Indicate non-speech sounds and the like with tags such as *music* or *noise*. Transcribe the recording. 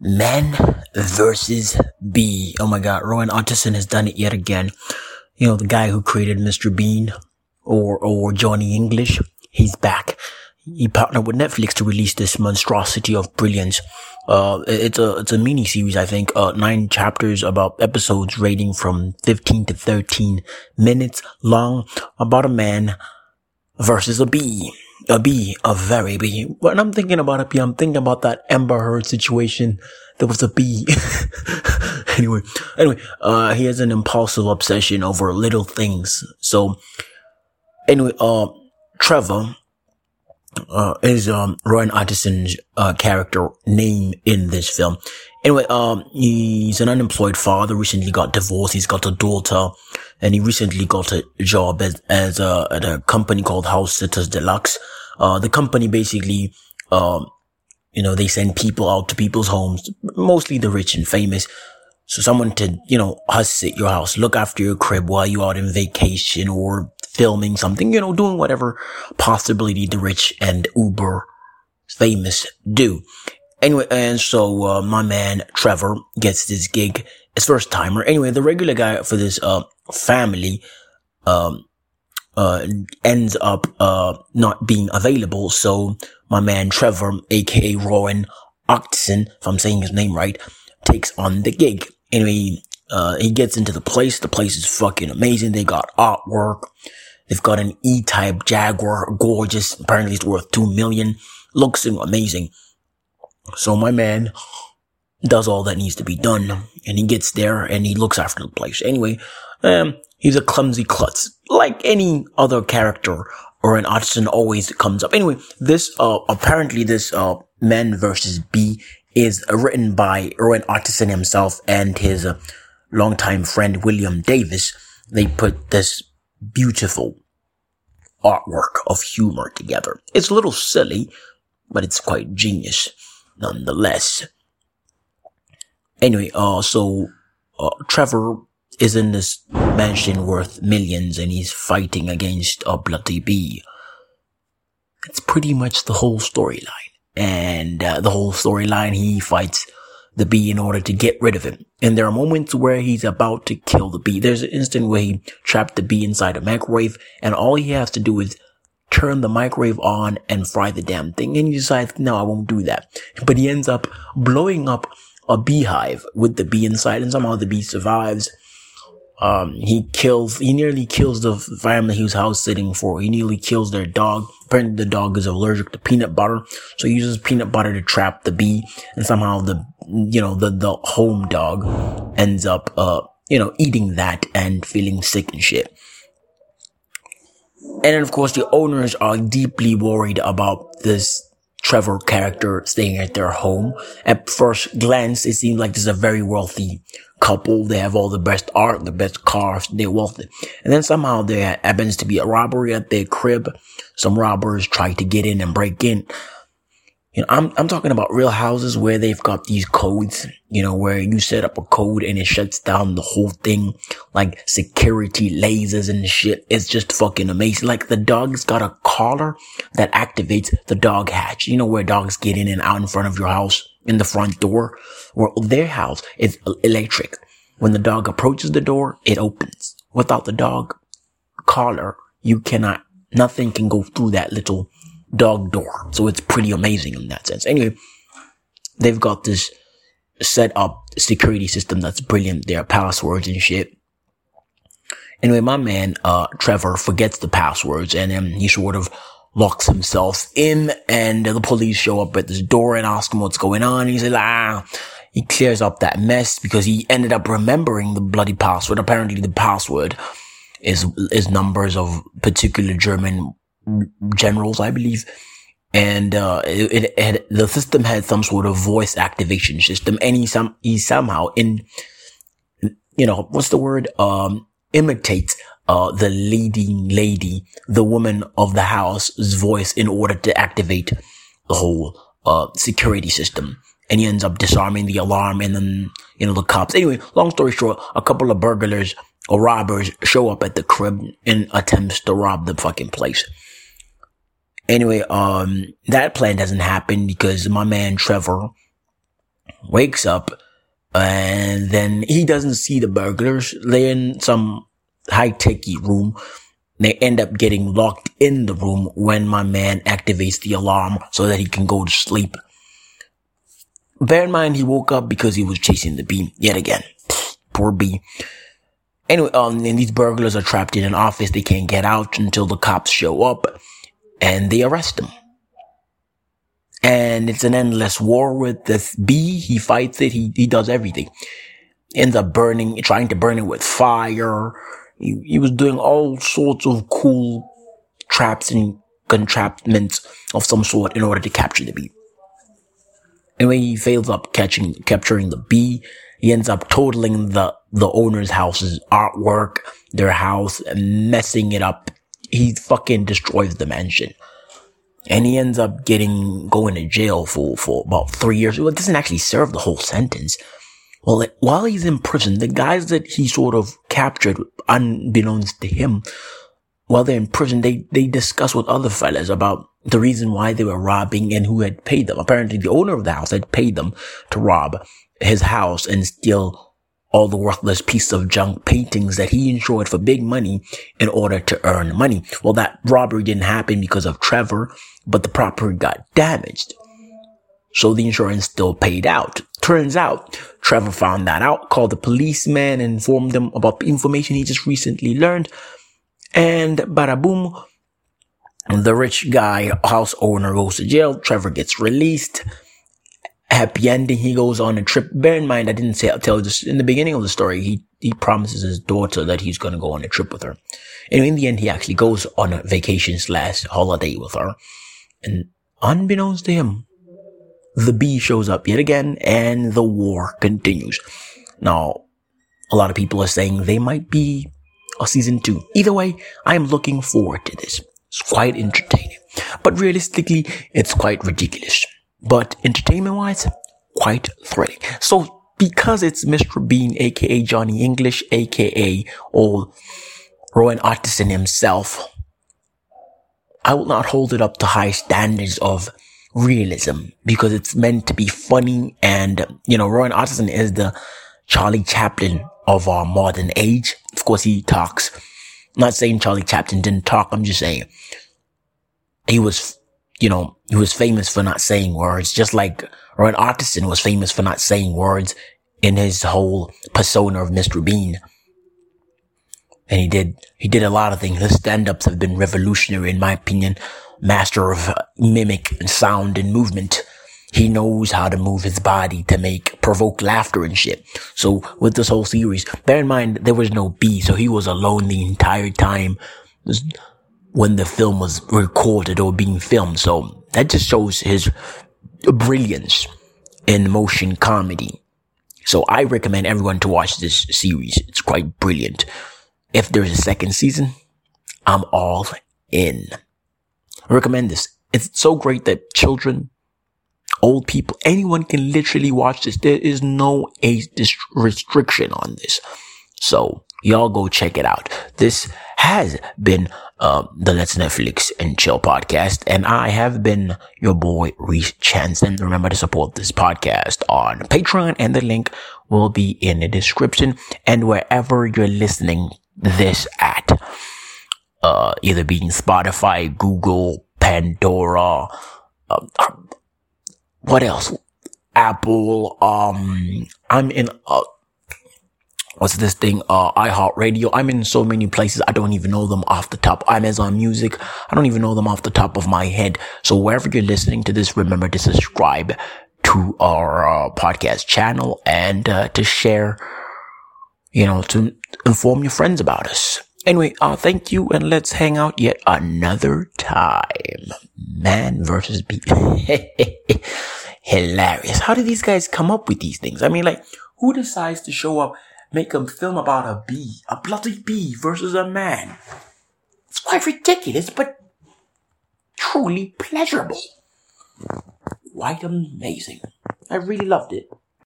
Man versus Bee. Oh my god, Rowan Atkinson has done it yet again. You know, the guy who created Mr. Bean or, or Johnny English. He's back. He partnered with Netflix to release this monstrosity of brilliance. Uh, it's a, it's a mini series, I think, uh, nine chapters about episodes rating from 15 to 13 minutes long about a man versus a bee. A bee, a very bee. When I'm thinking about a bee, I'm thinking about that Amber Heard situation. There was a bee. *laughs* anyway, anyway, uh, he has an impulsive obsession over little things. So, anyway, uh, Trevor, uh, is, um, Rowan Atkinson's, uh, character name in this film. Anyway, um, he's an unemployed father, recently got divorced, he's got a daughter, and he recently got a job as, as at a company called House Sitters Deluxe. Uh, the company basically, um, you know, they send people out to people's homes, mostly the rich and famous. So someone to, you know, huss at your house, look after your crib while you're out in vacation or filming something, you know, doing whatever possibility the rich and uber famous do. Anyway, and so, uh, my man Trevor gets this gig, his first timer. Anyway, the regular guy for this, uh, family, um, uh, ends up, uh, not being available. So my man Trevor, aka Rowan Atkinson, if I'm saying his name right, takes on the gig. Anyway, uh, he gets into the place. The place is fucking amazing. They got artwork. They've got an E-type Jaguar, gorgeous. Apparently it's worth two million. Looks amazing. So my man does all that needs to be done and he gets there and he looks after the place. Anyway, um, he's a clumsy klutz like any other character Rowan Atkinson always comes up. Anyway, this, uh, apparently this, uh, Man versus Bee is written by Rowan Atkinson himself and his uh, longtime friend William Davies. They put this beautiful artwork of humor together. It's a little silly, but it's quite genius nonetheless. Anyway, uh, so, uh, Trevor is in this mansion worth millions and he's fighting against a bloody bee. It's pretty much the whole storyline. And, uh, the whole storyline, he fights the bee in order to get rid of him. And there are moments where he's about to kill the bee. There's an instant where he trapped the bee inside a microwave and all he has to do is turn the microwave on and fry the damn thing. And he decides, no, I won't do that. But he ends up blowing up a beehive with the bee inside and somehow the bee survives. Um, he kills, he nearly kills the family he was house sitting for. He nearly kills their dog. Apparently the dog is allergic to peanut butter. So he uses peanut butter to trap the bee and somehow the, you know, the, the home dog ends up, uh, you know, eating that and feeling sick and shit. And then of course the owners are deeply worried about this Trevor character staying at their home. At first glance, it seems like this is a very wealthy couple. They have all the best art, the best cars. They're wealthy. And then somehow there happens to be a robbery at their crib. Some robbers try to get in and break in. You know, I'm, I'm talking about real houses where they've got these codes, you know, where you set up a code and it shuts down the whole thing, like security lasers and shit. It's just fucking amazing. Like the dog's got a collar that activates the dog hatch. You know, where dogs get in and out in front of your house in the front door. Well, their house is electric. When the dog approaches the door, it opens. Without the dog collar, you cannot, nothing can go through that little dog door. So it's pretty amazing in that sense. Anyway, they've got this set up security system that's brilliant. Their passwords and shit. Anyway, my man, uh, Trevor forgets the passwords and then he sort of locks himself in and the police show up at this door and ask him what's going on. He says, ah, he clears up that mess because he ended up remembering the bloody password. Apparently the password is, is numbers of particular German generals, I believe. And, uh, it, it, had, the system had some sort of voice activation system and he some, he somehow in, you know, what's the word? Um, imitates, uh, the leading lady, the woman of the house's voice in order to activate the whole, uh, security system. And he ends up disarming the alarm and then, you know, the cops. Anyway, long story short, a couple of burglars or robbers show up at the crib in attempts to rob the fucking place. Anyway, um, that plan doesn't happen because my man Trevor wakes up, and then he doesn't see the burglars. They're in some high techy room. They end up getting locked in the room when my man activates the alarm so that he can go to sleep. Bear in mind, he woke up because he was chasing the bee yet again. *sighs* Poor bee. Anyway, um, and these burglars are trapped in an office. They can't get out until the cops show up and they arrest him. And it's an endless war with this bee. He fights it. He, he does everything. Ends up burning, trying to burn it with fire. He, he was doing all sorts of cool traps and contraptions of some sort in order to capture the bee. And when he fails up catching, capturing the bee. He ends up totaling the, the owner's house's artwork, their house, and messing it up. He fucking destroys the mansion. And he ends up getting, going to jail for, for about three years. Well, it doesn't actually serve the whole sentence. Well, while he's in prison, the guys that he sort of captured, unbeknownst to him, while they're in prison, they, they discuss with other fellas about the reason why they were robbing and who had paid them. Apparently the owner of the house had paid them to rob his house and steal all the worthless piece of junk paintings that he insured for big money in order to earn money. Well, that robbery didn't happen because of Trevor, but the property got damaged. So the insurance still paid out. Turns out, Trevor found that out, called the policeman, informed them about the information he just recently learned, and bada boom, the rich guy, house owner goes to jail. Trevor gets released. Happy ending. He goes on a trip. Bear in mind, I didn't say, I'll tell this in the beginning of the story. He, he promises his daughter that he's going to go on a trip with her. And in the end, he actually goes on a vacation slash holiday with her. And unbeknownst to him, the bee shows up yet again and the war continues. Now, a lot of people are saying they might be a season two. Either way, I am looking forward to this. It's quite entertaining. But realistically, it's quite ridiculous. But entertainment wise, quite thrilling. So because it's Mr. Bean, aka Johnny English, aka old Rowan Atkinson himself, I will not hold it up to high standards of realism because it's meant to be funny and, you know, Rowan Atkinson is the Charlie Chaplin of our modern age. Of course, he talks. I'm not saying Charlie Chaplin didn't talk. I'm just saying he was, you know, he was famous for not saying words, just like Rowan Atkinson was famous for not saying words in his whole persona of Mr. Bean. And he did, he did a lot of things. His stand-ups have been revolutionary, in my opinion. Master of mimic and sound and movement. He knows how to move his body to make, provoke laughter and shit. So with this whole series, bear in mind, there was no B, so he was alone the entire time when the film was recorded or being filmed. So that just shows his brilliance in motion comedy. So I recommend everyone to watch this series. It's quite brilliant. If there's a second season, I'm all in. I recommend this. It's so great that children, old people, anyone can literally watch this. There is no age restriction on this. So y'all go check it out. This has been uh, the Let's Netflix and Chill podcast, and I have been your boy Reese Chanson. Remember to support this podcast on Patreon, and the link will be in the description and wherever you're listening this at. Uh, either being Spotify, Google, Pandora, uh, what else? Apple. Um, I'm in. Uh, what's this thing? Uh, iHeartRadio. I'm in so many places. I don't even know them off the top. Amazon Music. I don't even know them off the top of my head. So wherever you're listening to this, remember to subscribe to our uh, podcast channel and uh, to share. You know, to inform your friends about us. Anyway, uh, thank you and let's hang out yet another time. Man versus bee. *laughs* Hilarious. How do these guys come up with these things? I mean, like, who decides to show up, make a film about a bee, a bloody bee versus a man? It's quite ridiculous, but truly pleasurable. Quite amazing. I really loved it.